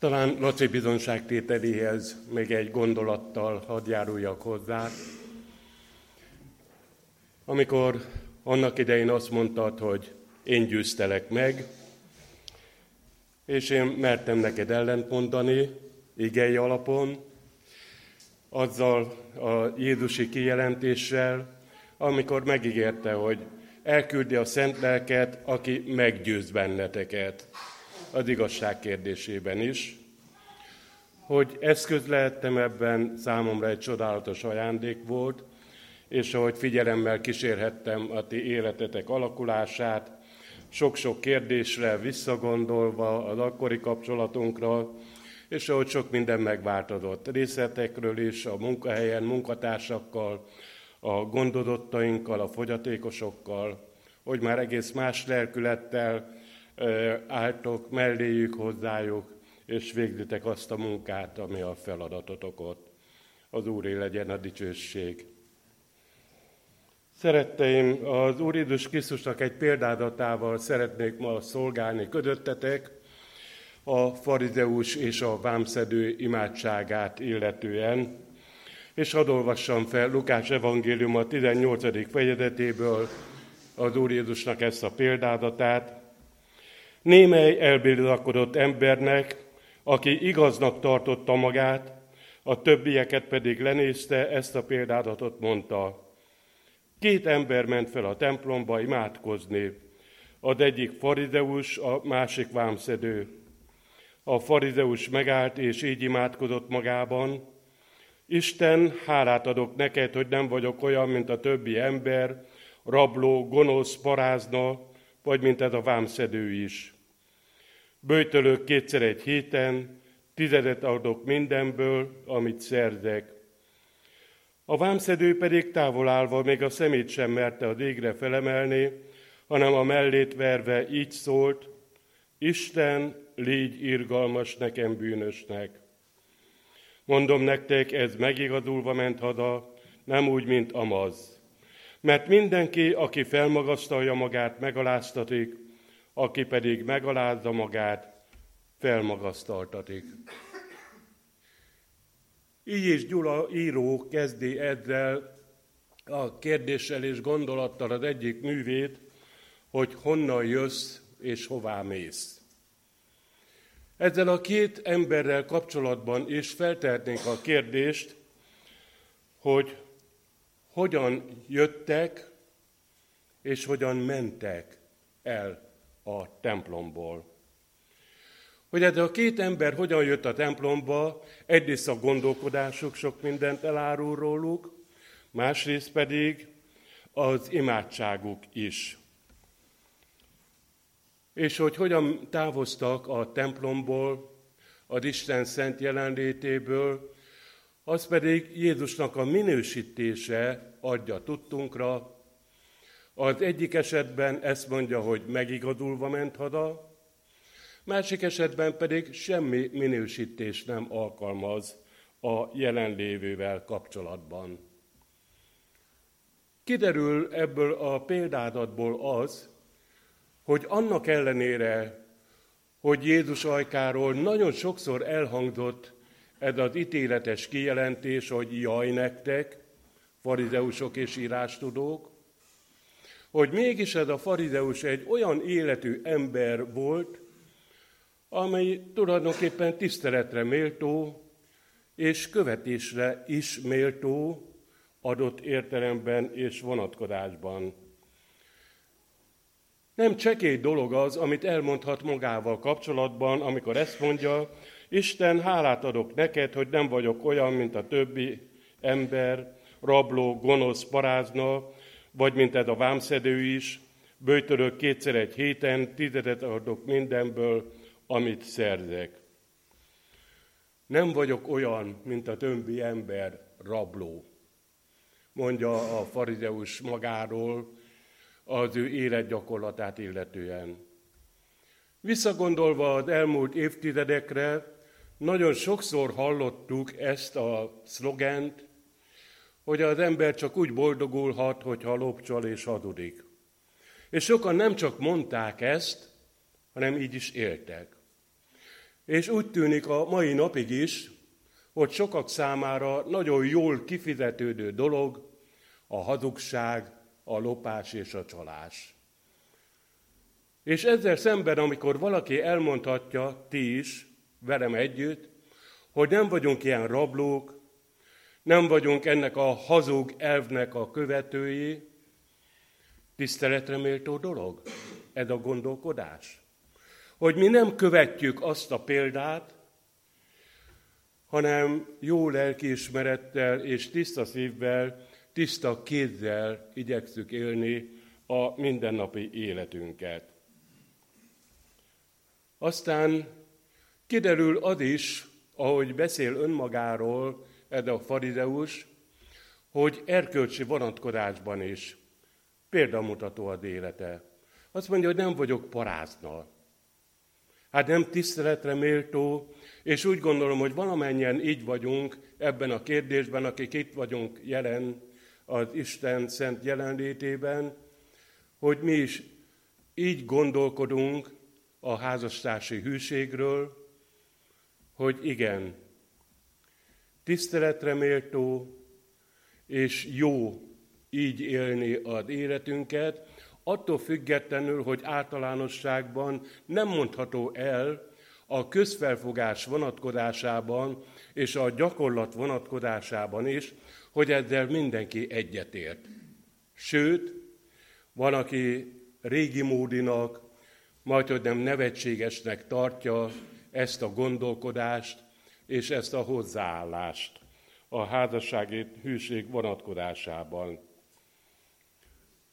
Talán Laci bizonságtételéhez még egy gondolattal hadd járuljak hozzá. Amikor annak idején azt mondtad, hogy én győztelek meg, és én mertem neked ellentmondani igei alapon, azzal a Jézusi kijelentéssel, amikor megígérte, hogy elküldi a szent lelket, aki meggyőz benneteket az igazság kérdésében is. Hogy eszköz lehettem ebben, számomra egy csodálatos ajándék volt, és ahogy figyelemmel kísérhettem a ti életetek alakulását, sok-sok kérdésre visszagondolva az akkori kapcsolatunkra, és ahogy sok minden megváltozott részletekről is, a munkahelyen, munkatársakkal, a gondodottainkkal, a fogyatékosokkal, hogy már egész más lelkülettel álltok melléjük hozzájuk, és végzitek azt a munkát, ami a feladatotok ott. Az Úré legyen a dicsőség. Szeretteim, az Úr Jézus Krisztusnak egy példádatával szeretnék ma szolgálni ködöttetek a farizeus és a vámszedő imádságát illetően. És hadd olvassam fel Lukás evangélium a 18. fejezetéből az Úr Jézusnak ezt a példádatát. Némely elbizakodott embernek, aki igaznak tartotta magát, a többieket pedig lenézte, ezt a példádatot mondta. Két ember ment fel a templomba imádkozni, az egyik farizeus, a másik vámszedő. A farizeus megállt és így imádkozott magában, Isten, hálát adok neked, hogy nem vagyok olyan, mint a többi ember, rabló, gonosz, parázna, vagy mint ez a vámszedő is. Böjtölök kétszer egy héten, tizedet adok mindenből, amit szerzek. A vámszedő pedig távol állva még a szemét sem merte a égre felemelni, hanem a mellét verve így szólt, Isten, légy irgalmas nekem bűnösnek. Mondom nektek, ez megigazulva ment hada, nem úgy, mint Amaz. Mert mindenki, aki felmagasztalja magát, megaláztatik, aki pedig megalázza magát, felmagasztaltatik. Így is Gyula író kezdi ezzel a kérdéssel és gondolattal az egyik művét, hogy honnan jössz és hová mész. Ezzel a két emberrel kapcsolatban is feltehetnénk a kérdést, hogy hogyan jöttek és hogyan mentek el a templomból. Hogy ez a két ember hogyan jött a templomba, egyrészt a gondolkodásuk sok mindent elárul róluk, másrészt pedig az imádságuk is. És hogy hogyan távoztak a templomból, az Isten szent jelenlétéből, az pedig Jézusnak a minősítése adja tudtunkra. Az egyik esetben ezt mondja, hogy megigazulva ment haza, Másik esetben pedig semmi minősítés nem alkalmaz a jelenlévővel kapcsolatban. Kiderül ebből a példádatból az, hogy annak ellenére, hogy Jézus ajkáról nagyon sokszor elhangzott ez az ítéletes kijelentés, hogy jaj nektek, farizeusok és írástudók, hogy mégis ez a farizeus egy olyan életű ember volt, amely tulajdonképpen tiszteletre méltó és követésre is méltó adott értelemben és vonatkozásban. Nem csekély dolog az, amit elmondhat magával kapcsolatban, amikor ezt mondja, Isten, hálát adok neked, hogy nem vagyok olyan, mint a többi ember, rabló, gonosz, parázna, vagy mint ez a vámszedő is, bőtörök kétszer egy héten, tizedet adok mindenből, amit szerzek. Nem vagyok olyan, mint a többi ember rabló, mondja a farizeus magáról az ő életgyakorlatát illetően. Visszagondolva az elmúlt évtizedekre, nagyon sokszor hallottuk ezt a szlogent, hogy az ember csak úgy boldogulhat, hogyha lopcsal és hadudik. És sokan nem csak mondták ezt, hanem így is éltek. És úgy tűnik a mai napig is, hogy sokak számára nagyon jól kifizetődő dolog a hazugság, a lopás és a csalás. És ezzel szemben, amikor valaki elmondhatja, ti is, velem együtt, hogy nem vagyunk ilyen rablók, nem vagyunk ennek a hazug elvnek a követői, tiszteletre méltó dolog ez a gondolkodás. Hogy mi nem követjük azt a példát, hanem jó lelkiismerettel és tiszta szívvel, tiszta kézzel igyekszük élni a mindennapi életünket. Aztán kiderül az is, ahogy beszél önmagáról ez a farizeus, hogy erkölcsi vonatkozásban is példamutató az élete. Azt mondja, hogy nem vagyok parázna. Hát nem tiszteletre méltó, és úgy gondolom, hogy valamennyien így vagyunk ebben a kérdésben, akik itt vagyunk jelen az Isten szent jelenlétében, hogy mi is így gondolkodunk a házastársi hűségről, hogy igen, tiszteletre méltó és jó így élni az életünket, attól függetlenül, hogy általánosságban nem mondható el a közfelfogás vonatkozásában és a gyakorlat vonatkozásában is, hogy ezzel mindenki egyetért. Sőt, van, aki régi módinak, majd hogy nem nevetségesnek tartja ezt a gondolkodást és ezt a hozzáállást a házassági hűség vonatkozásában.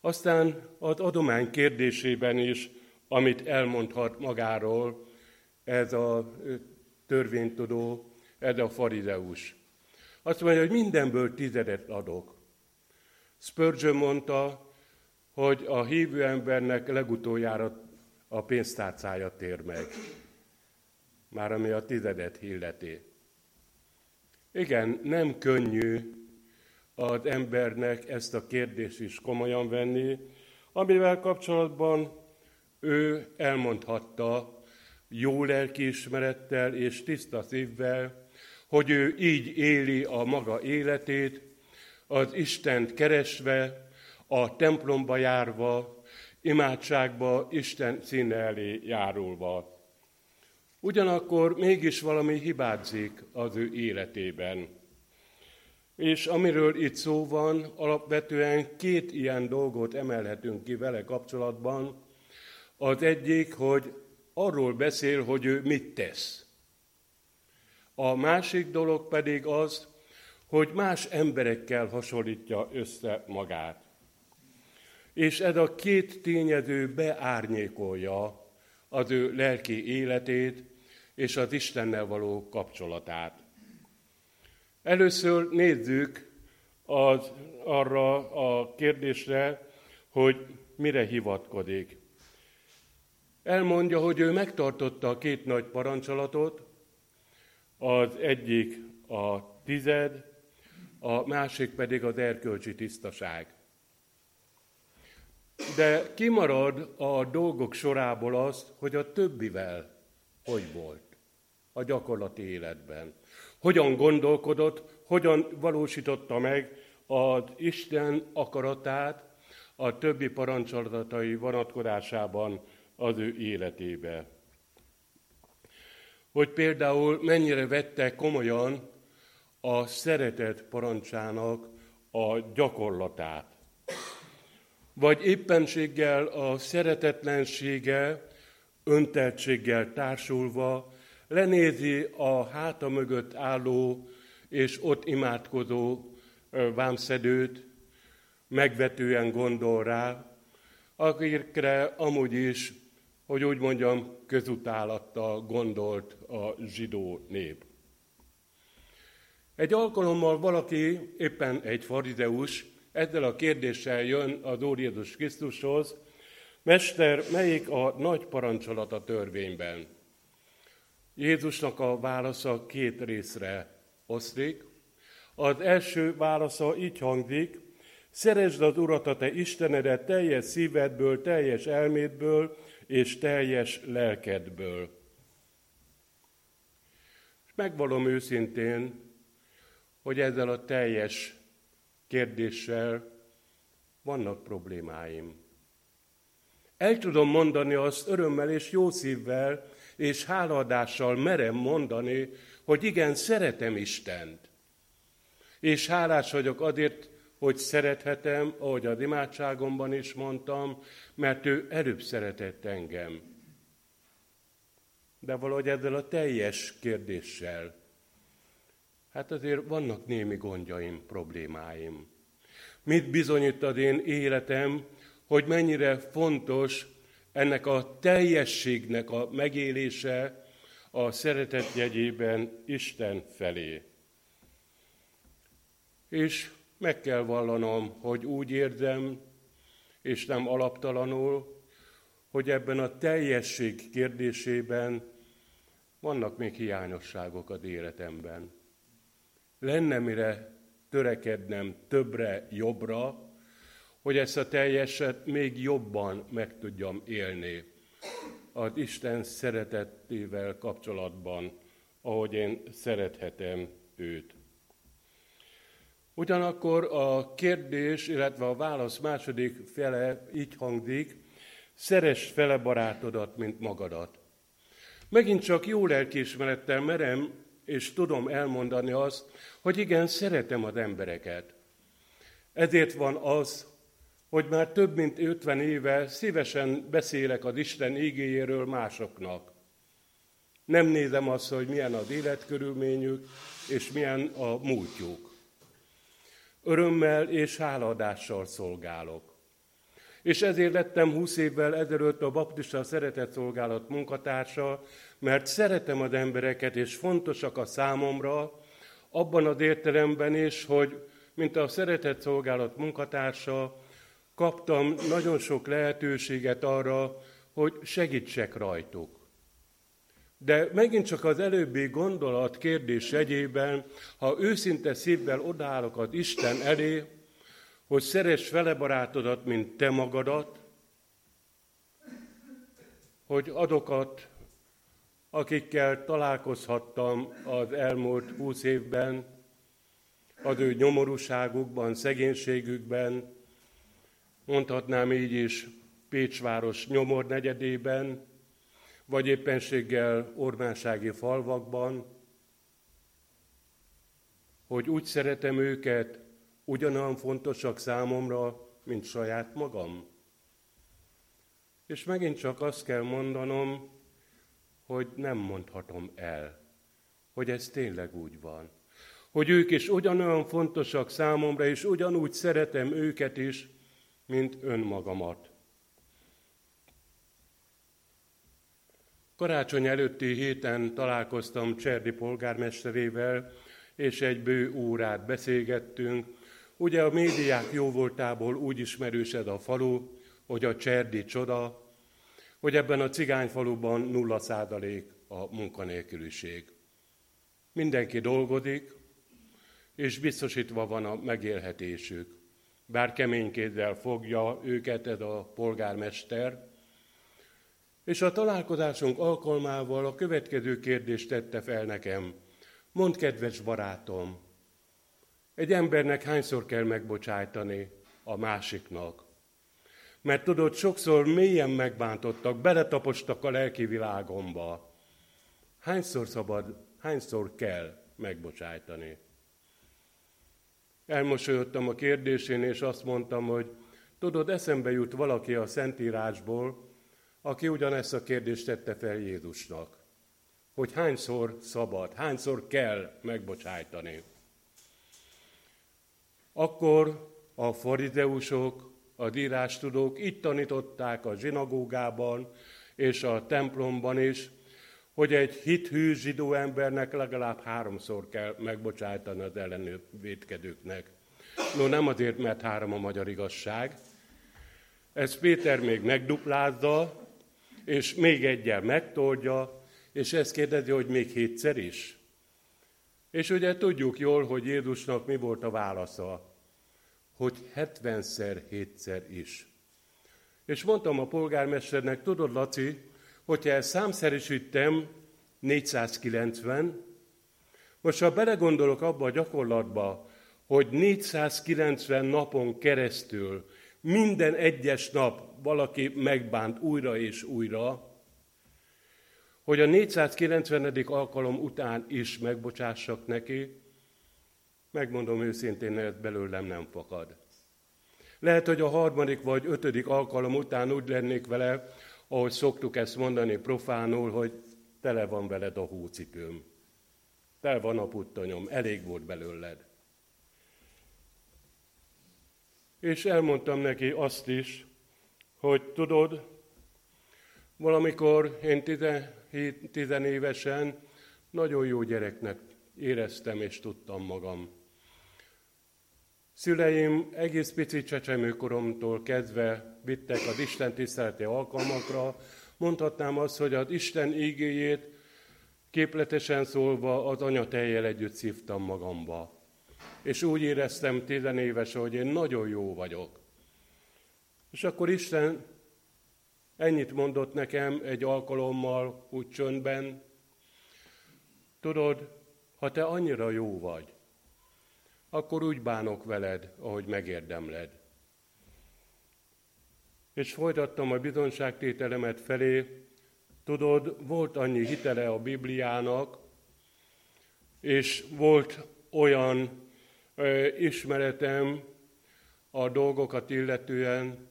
Aztán az adomány kérdésében is, amit elmondhat magáról ez a törvénytudó, ez a farizeus. Azt mondja, hogy mindenből tizedet adok. Spurgeon mondta, hogy a hívő embernek legutoljára a pénztárcája tér meg, már ami a tizedet hilleti. Igen, nem könnyű az embernek ezt a kérdést is komolyan venni, amivel kapcsolatban ő elmondhatta jó lelkiismerettel és tiszta szívvel, hogy ő így éli a maga életét, az Istent keresve, a templomba járva, imádságba, Isten színe elé járulva. Ugyanakkor mégis valami hibázik az ő életében. És amiről itt szó van, alapvetően két ilyen dolgot emelhetünk ki vele kapcsolatban. Az egyik, hogy arról beszél, hogy ő mit tesz. A másik dolog pedig az, hogy más emberekkel hasonlítja össze magát. És ez a két tényező beárnyékolja az ő lelki életét és az Istennel való kapcsolatát. Először nézzük az, arra a kérdésre, hogy mire hivatkozik. Elmondja, hogy ő megtartotta a két nagy parancsolatot, az egyik a tized, a másik pedig az erkölcsi tisztaság. De kimarad a dolgok sorából azt, hogy a többivel hogy volt a gyakorlati életben. Hogyan gondolkodott, hogyan valósította meg az Isten akaratát a többi parancsolatai vonatkozásában az ő életébe. Hogy például mennyire vette komolyan a szeretet parancsának a gyakorlatát. Vagy éppenséggel a szeretetlensége önteltséggel társulva lenézi a háta mögött álló és ott imádkozó vámszedőt, megvetően gondol rá, akikre amúgy is, hogy úgy mondjam, közutálattal gondolt a zsidó nép. Egy alkalommal valaki, éppen egy farizeus, ezzel a kérdéssel jön az Úr Jézus Krisztushoz, Mester, melyik a nagy parancsolat a törvényben? Jézusnak a válasza két részre oszlik. Az első válasza így hangzik, Szeresd az Urat a te Istenedet teljes szívedből, teljes elmédből és teljes lelkedből. Megvalom őszintén, hogy ezzel a teljes kérdéssel vannak problémáim. El tudom mondani azt örömmel és jó szívvel és hálaadással merem mondani, hogy igen, szeretem Istent. És hálás vagyok azért, hogy szerethetem, ahogy a imádságomban is mondtam, mert ő előbb szeretett engem. De valahogy ezzel a teljes kérdéssel, hát azért vannak némi gondjaim, problémáim. Mit bizonyít az én életem, hogy mennyire fontos ennek a teljességnek a megélése a szeretet jegyében Isten felé. És meg kell vallanom, hogy úgy érzem, és nem alaptalanul, hogy ebben a teljesség kérdésében vannak még hiányosságok az életemben. Lenne mire törekednem többre, jobbra, hogy ezt a teljeset még jobban meg tudjam élni az Isten szeretetével kapcsolatban, ahogy én szerethetem őt. Ugyanakkor a kérdés, illetve a válasz második fele így hangzik, szeres fele barátodat, mint magadat. Megint csak jó lelkiismerettel merem és tudom elmondani azt, hogy igen, szeretem az embereket. Ezért van az, hogy már több mint 50 éve szívesen beszélek az Isten ígéjéről másoknak. Nem nézem azt, hogy milyen az életkörülményük, és milyen a múltjuk. Örömmel és hálaadással szolgálok. És ezért lettem 20 évvel ezelőtt a Baptista Szeretett Szolgálat munkatársa, mert szeretem az embereket, és fontosak a számomra, abban az értelemben is, hogy mint a Szeretett Szolgálat munkatársa, kaptam nagyon sok lehetőséget arra, hogy segítsek rajtuk. De megint csak az előbbi gondolat kérdés egyében, ha őszinte szívvel odállok az Isten elé, hogy szeres vele barátodat, mint te magadat, hogy adokat, akikkel találkozhattam az elmúlt húsz évben, az ő nyomorúságukban, szegénységükben, mondhatnám így is Pécsváros nyomor negyedében, vagy éppenséggel ormánsági falvakban, hogy úgy szeretem őket, ugyanolyan fontosak számomra, mint saját magam. És megint csak azt kell mondanom, hogy nem mondhatom el, hogy ez tényleg úgy van. Hogy ők is ugyanolyan fontosak számomra, és ugyanúgy szeretem őket is, mint önmagamat. Karácsony előtti héten találkoztam Cserdi polgármesterével, és egy bő órát beszélgettünk. Ugye a médiák jóvoltából úgy ismerősed a falu, hogy a Cserdi csoda, hogy ebben a cigányfaluban nulla százalék a munkanélküliség. Mindenki dolgozik, és biztosítva van a megélhetésük bár keménykézzel fogja őket ez a polgármester. És a találkozásunk alkalmával a következő kérdést tette fel nekem. Mond, kedves barátom, egy embernek hányszor kell megbocsájtani a másiknak? Mert tudod, sokszor mélyen megbántottak, beletapostak a lelki világomba. Hányszor szabad, hányszor kell megbocsájtani? Elmosolyodtam a kérdésén, és azt mondtam, hogy tudod, eszembe jut valaki a Szentírásból, aki ugyanezt a kérdést tette fel Jézusnak, hogy hányszor szabad, hányszor kell megbocsájtani. Akkor a farizeusok, a dírástudók itt tanították a zsinagógában és a templomban is, hogy egy hithű zsidó embernek legalább háromszor kell megbocsájtani az ellenő védkedőknek. No, nem azért, mert három a magyar igazság. Ez Péter még megduplázza, és még egyel megtoldja, és ezt kérdezi, hogy még hétszer is. És ugye tudjuk jól, hogy Jézusnak mi volt a válasza, hogy hetvenszer, hétszer is. És mondtam a polgármesternek, tudod, Laci, hogyha ezt számszerűsítem, 490, Most ha belegondolok abba a gyakorlatba, hogy 490 napon keresztül minden egyes nap valaki megbánt újra és újra, hogy a 490. alkalom után is megbocsássak neki, megmondom őszintén, ez belőlem nem fakad. Lehet, hogy a harmadik vagy ötödik alkalom után úgy lennék vele, ahogy szoktuk ezt mondani profánul, hogy tele van veled a hócipőm. Tele van a puttonyom, elég volt belőled. És elmondtam neki azt is, hogy tudod, valamikor én 17 évesen nagyon jó gyereknek éreztem és tudtam magam. Szüleim egész pici csecsemőkoromtól kezdve vittek az Isten tiszteleti alkalmakra. Mondhatnám azt, hogy az Isten ígéjét képletesen szólva az anyatejjel együtt szívtam magamba. És úgy éreztem tizenéves, hogy én nagyon jó vagyok. És akkor Isten ennyit mondott nekem egy alkalommal úgy csöndben. Tudod, ha te annyira jó vagy, akkor úgy bánok veled, ahogy megérdemled. És folytattam a bizonságtételemet felé, tudod, volt annyi hitele a Bibliának, és volt olyan ö, ismeretem a dolgokat illetően,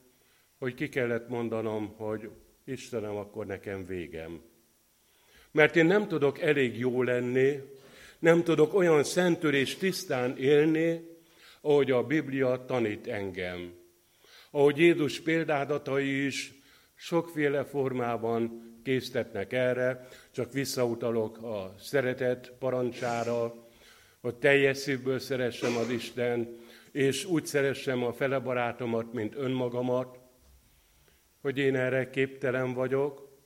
hogy ki kellett mondanom, hogy Istenem, akkor nekem végem. Mert én nem tudok elég jó lenni, nem tudok olyan szentül és tisztán élni, ahogy a Biblia tanít engem. Ahogy Jézus példádatai is sokféle formában késztetnek erre, csak visszautalok a szeretet parancsára, hogy teljes szívből szeressem az Isten, és úgy szeressem a fele barátomat, mint önmagamat, hogy én erre képtelen vagyok,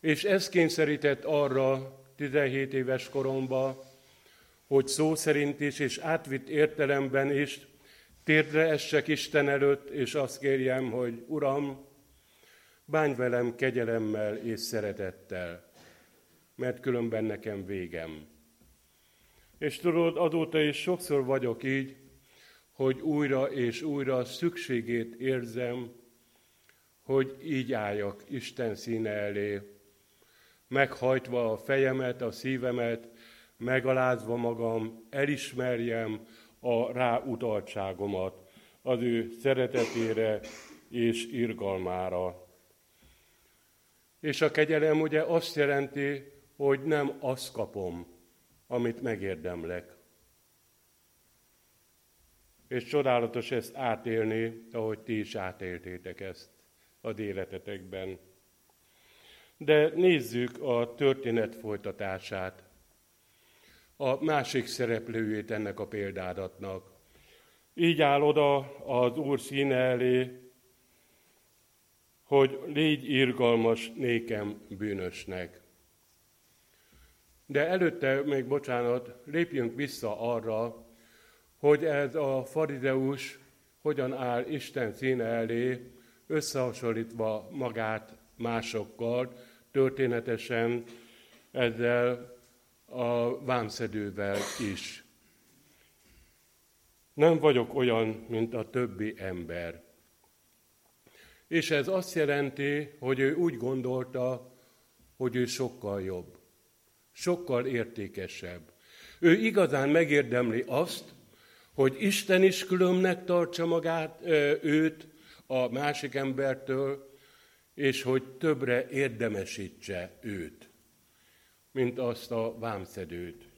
és ez kényszerített arra, 17 éves koromban, hogy szó szerint is és átvitt értelemben is térdre essek Isten előtt, és azt kérjem, hogy Uram, bánj velem kegyelemmel és szeretettel, mert különben nekem végem. És tudod, azóta is sokszor vagyok így, hogy újra és újra szükségét érzem, hogy így álljak Isten színe elé, meghajtva a fejemet, a szívemet, megalázva magam, elismerjem a ráutaltságomat az ő szeretetére és irgalmára. És a kegyelem ugye azt jelenti, hogy nem azt kapom, amit megérdemlek. És csodálatos ezt átélni, ahogy ti is átéltétek ezt az életetekben. De nézzük a történet folytatását, a másik szereplőjét ennek a példádatnak. Így áll oda az Úr színe elé, hogy légy irgalmas nékem bűnösnek. De előtte, még bocsánat, lépjünk vissza arra, hogy ez a farizeus hogyan áll Isten színe elé, összehasonlítva magát másokkal, történetesen ezzel a vámszedővel is. Nem vagyok olyan, mint a többi ember. És ez azt jelenti, hogy ő úgy gondolta, hogy ő sokkal jobb, sokkal értékesebb. Ő igazán megérdemli azt, hogy Isten is különbnek tartsa magát, őt a másik embertől, és hogy többre érdemesítse őt, mint azt a vámszedőt.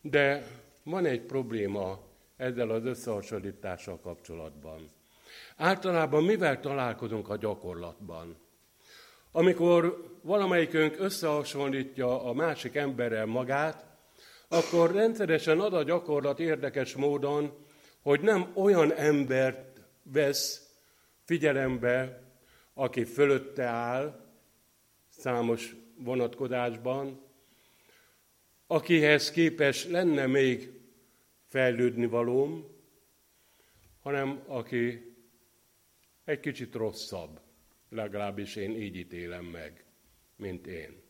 De van egy probléma ezzel az összehasonlítással kapcsolatban. Általában mivel találkozunk a gyakorlatban? Amikor valamelyikünk összehasonlítja a másik emberrel magát, akkor rendszeresen ad a gyakorlat érdekes módon, hogy nem olyan embert vesz figyelembe, aki fölötte áll számos vonatkozásban, akihez képes lenne még fejlődni valóm, hanem aki egy kicsit rosszabb, legalábbis én így ítélem meg, mint én.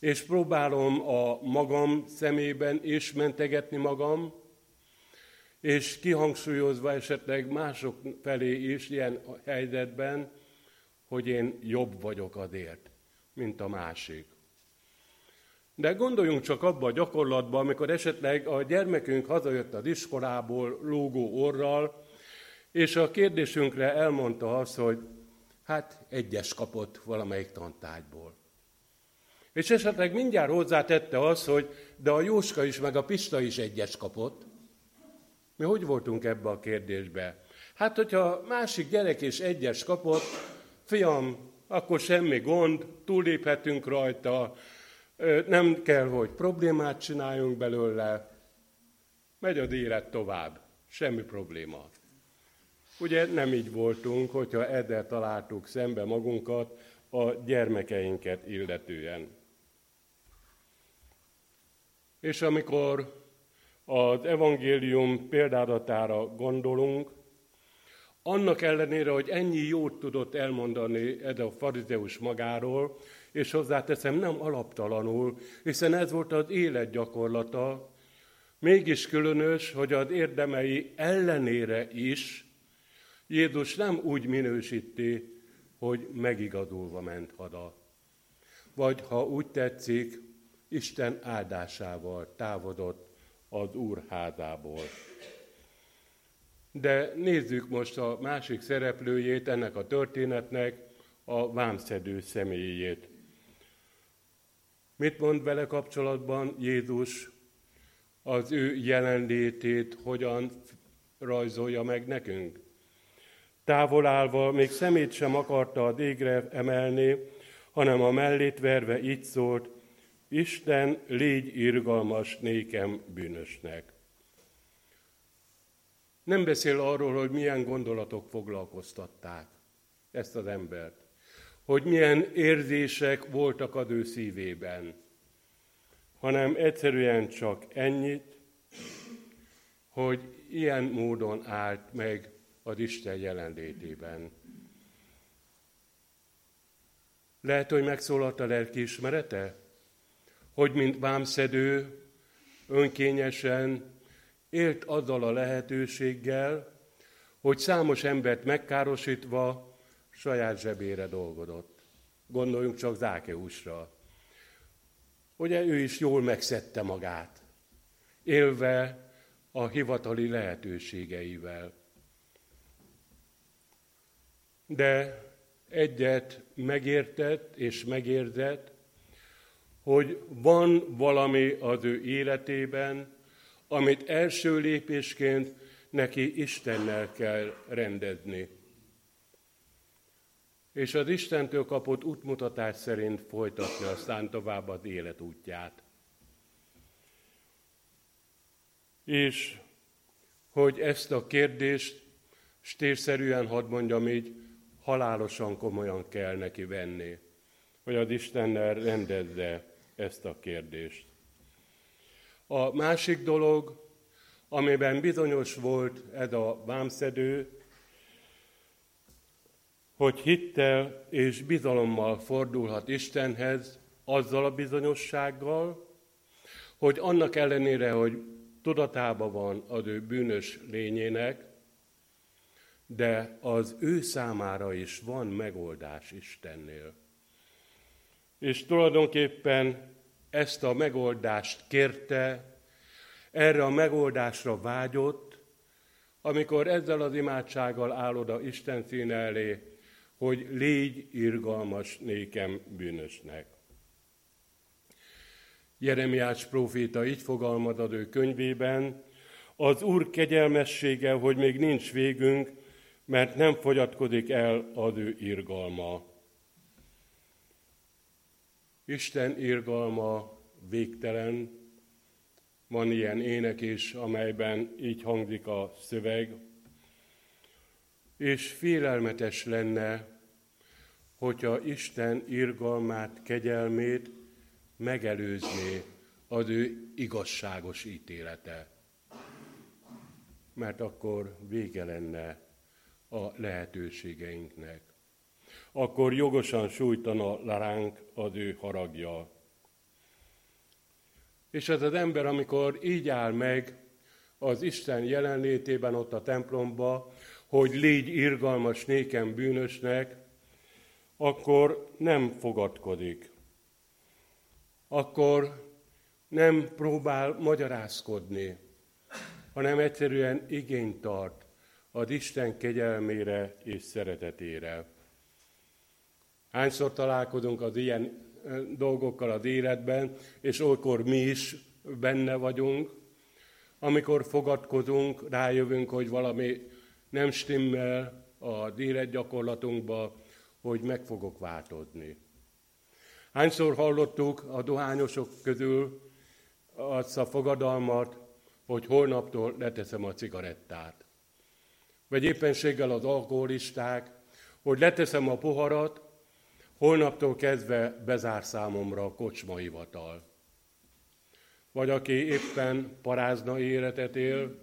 és próbálom a magam szemében is mentegetni magam, és kihangsúlyozva esetleg mások felé is ilyen helyzetben, hogy én jobb vagyok azért, mint a másik. De gondoljunk csak abba a gyakorlatba, amikor esetleg a gyermekünk hazajött az iskolából lógó orral, és a kérdésünkre elmondta azt, hogy hát egyes kapott valamelyik tantárgyból. És esetleg mindjárt hozzátette azt, hogy de a Jóska is, meg a Pista is egyes kapott. Mi hogy voltunk ebbe a kérdésbe? Hát, hogyha másik gyerek is egyes kapott, fiam, akkor semmi gond, túlléphetünk rajta, nem kell, hogy problémát csináljunk belőle, megy az élet tovább, semmi probléma. Ugye nem így voltunk, hogyha ezzel találtuk szembe magunkat a gyermekeinket illetően. És amikor az evangélium példádatára gondolunk, annak ellenére, hogy ennyi jót tudott elmondani ez a farizeus magáról, és hozzáteszem, nem alaptalanul, hiszen ez volt az élet gyakorlata, mégis különös, hogy az érdemei ellenére is Jézus nem úgy minősíti, hogy megigazulva ment haza. Vagy ha úgy tetszik, Isten áldásával távodott az Úr házából. De nézzük most a másik szereplőjét ennek a történetnek, a vámszedő személyét. Mit mond vele kapcsolatban Jézus az ő jelenlétét hogyan rajzolja meg nekünk? Távol állva még szemét sem akarta a égre emelni, hanem a mellét verve így szólt, Isten, légy irgalmas nékem bűnösnek. Nem beszél arról, hogy milyen gondolatok foglalkoztatták ezt az embert, hogy milyen érzések voltak az ő szívében, hanem egyszerűen csak ennyit, hogy ilyen módon állt meg az Isten jelenlétében. Lehet, hogy megszólalt a lelki ismerete, hogy mint vámszedő önkényesen élt azzal a lehetőséggel, hogy számos embert megkárosítva saját zsebére dolgodott. Gondoljunk csak Zákeusra. Ugye ő is jól megszedte magát, élve a hivatali lehetőségeivel. De egyet megértett és megérzett, hogy van valami az ő életében, amit első lépésként neki Istennel kell rendezni. És az Istentől kapott útmutatás szerint folytatni aztán tovább az élet útját. És hogy ezt a kérdést stérszerűen, hadd mondjam így, halálosan komolyan kell neki venni, hogy az Istennel rendezze ezt a kérdést. A másik dolog, amiben bizonyos volt ez a vámszedő, hogy hittel és bizalommal fordulhat Istenhez, azzal a bizonyossággal, hogy annak ellenére, hogy tudatában van az ő bűnös lényének, de az ő számára is van megoldás Istennél. És tulajdonképpen ezt a megoldást kérte, erre a megoldásra vágyott, amikor ezzel az imádsággal áll oda Isten színe elé, hogy légy irgalmas nékem bűnösnek. Jeremiás próféta így fogalmaz az ő könyvében, az Úr kegyelmessége, hogy még nincs végünk, mert nem fogyatkozik el az ő irgalma. Isten irgalma végtelen. Van ilyen ének is, amelyben így hangzik a szöveg. És félelmetes lenne, hogyha Isten irgalmát, kegyelmét megelőzné az ő igazságos ítélete. Mert akkor vége lenne a lehetőségeinknek akkor jogosan sújtana ránk az ő haragja. És ez az ember, amikor így áll meg az Isten jelenlétében ott a templomba, hogy légy irgalmas nékem bűnösnek, akkor nem fogadkodik. Akkor nem próbál magyarázkodni, hanem egyszerűen igényt tart az Isten kegyelmére és szeretetére. Hányszor találkozunk az ilyen dolgokkal az életben, és olykor mi is benne vagyunk, amikor fogadkozunk, rájövünk, hogy valami nem stimmel a életgyakorlatunkba, hogy meg fogok változni. Hányszor hallottuk a dohányosok közül azt a fogadalmat, hogy holnaptól leteszem a cigarettát. Vagy éppenséggel az alkoholisták, hogy leteszem a poharat, holnaptól kezdve bezár számomra a kocsmaivatal. Vagy aki éppen parázna életet él,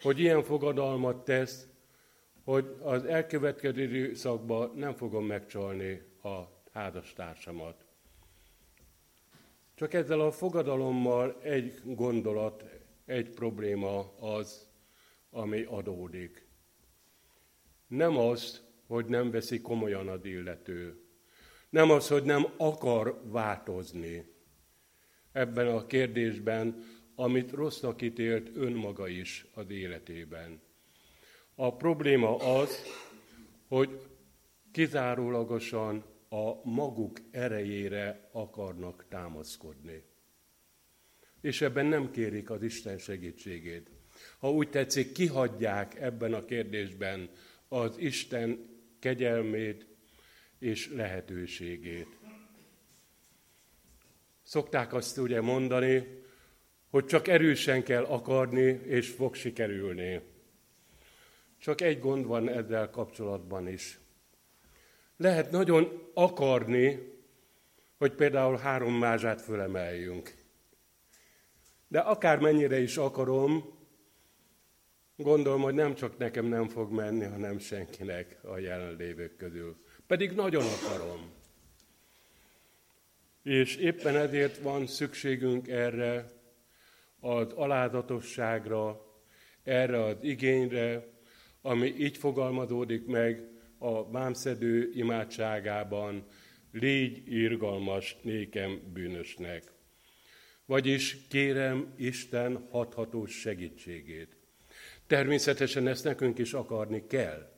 hogy ilyen fogadalmat tesz, hogy az elkövetkező időszakban nem fogom megcsalni a házastársamat. Csak ezzel a fogadalommal egy gondolat, egy probléma az, ami adódik. Nem az, hogy nem veszi komolyan az illető. Nem az, hogy nem akar változni ebben a kérdésben, amit rossznak ítélt önmaga is az életében. A probléma az, hogy kizárólagosan a maguk erejére akarnak támaszkodni. És ebben nem kérik az Isten segítségét. Ha úgy tetszik, kihagyják ebben a kérdésben az Isten kegyelmét és lehetőségét. Szokták azt ugye mondani, hogy csak erősen kell akarni, és fog sikerülni. Csak egy gond van ezzel kapcsolatban is. Lehet nagyon akarni, hogy például három mázsát fölemeljünk. De akármennyire is akarom, gondolom, hogy nem csak nekem nem fog menni, hanem senkinek a jelenlévők közül. Pedig nagyon akarom. És éppen ezért van szükségünk erre az alázatosságra, erre az igényre, ami így fogalmazódik meg a vámszedő imádságában, légy irgalmas nékem bűnösnek. Vagyis kérem Isten hathatós segítségét. Természetesen ezt nekünk is akarni kell.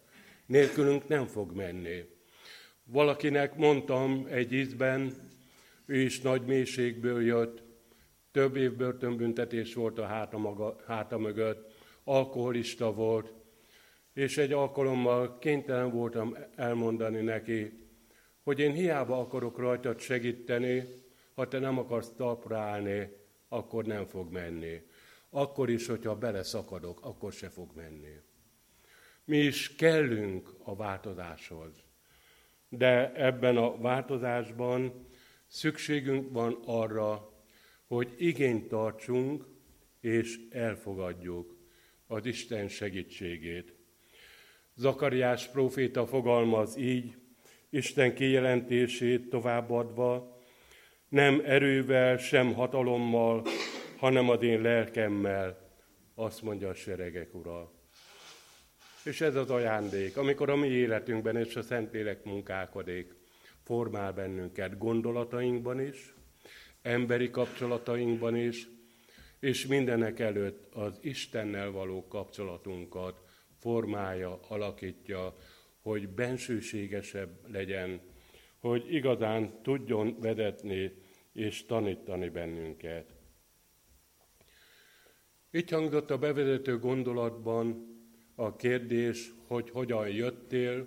Nélkülünk nem fog menni. Valakinek mondtam egy ízben, ő is nagy mélységből jött, több év börtönbüntetés volt a háta, maga, háta mögött, alkoholista volt, és egy alkalommal kénytelen voltam elmondani neki, hogy én hiába akarok rajtad segíteni, ha te nem akarsz talpra állni, akkor nem fog menni. Akkor is, hogyha beleszakadok, akkor se fog menni. Mi is kellünk a változáshoz. De ebben a változásban szükségünk van arra, hogy igényt tartsunk és elfogadjuk az Isten segítségét. Zakariás próféta fogalmaz így, Isten kijelentését továbbadva, nem erővel, sem hatalommal, hanem az én lelkemmel, azt mondja a seregek ura. És ez az ajándék, amikor a mi életünkben és a Szentlélek munkálkodik, formál bennünket gondolatainkban is, emberi kapcsolatainkban is, és mindenek előtt az Istennel való kapcsolatunkat formálja, alakítja, hogy bensőségesebb legyen, hogy igazán tudjon vedetni és tanítani bennünket. Itt hangzott a bevezető gondolatban a kérdés, hogy hogyan jöttél,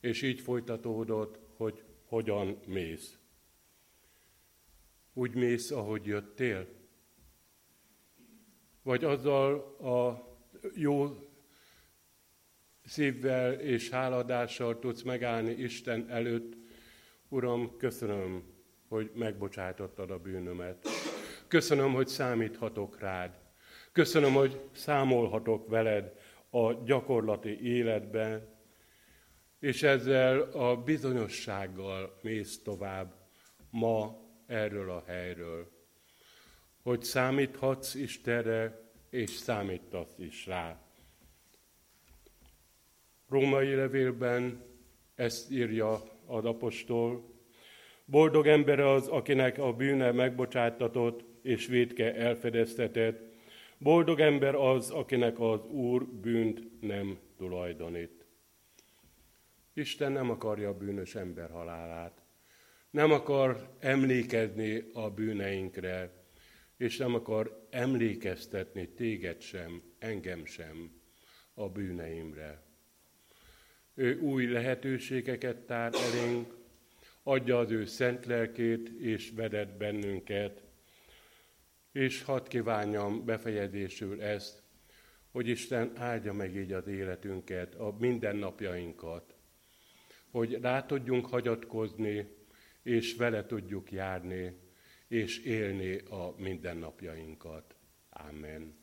és így folytatódott, hogy hogyan mész. Úgy mész, ahogy jöttél? Vagy azzal a jó szívvel és háladással tudsz megállni Isten előtt, Uram, köszönöm, hogy megbocsátottad a bűnömet. Köszönöm, hogy számíthatok rád. Köszönöm, hogy számolhatok veled a gyakorlati életben, és ezzel a bizonyossággal mész tovább ma erről a helyről. hogy számíthatsz Istenre, és számítasz is rá. Római levélben ezt írja az apostol. Boldog ember az, akinek a bűne megbocsátatott, és védke elfedeztetett. Boldog ember az, akinek az Úr bűnt nem tulajdonít. Isten nem akarja a bűnös ember halálát. Nem akar emlékezni a bűneinkre, és nem akar emlékeztetni téged sem, engem sem a bűneimre. Ő új lehetőségeket tár elénk, adja az ő szent lelkét, és vedett bennünket. És hadd kívánjam befejezésül ezt, hogy Isten áldja meg így az életünket, a mindennapjainkat, hogy rá tudjunk hagyatkozni, és vele tudjuk járni, és élni a mindennapjainkat. Amen.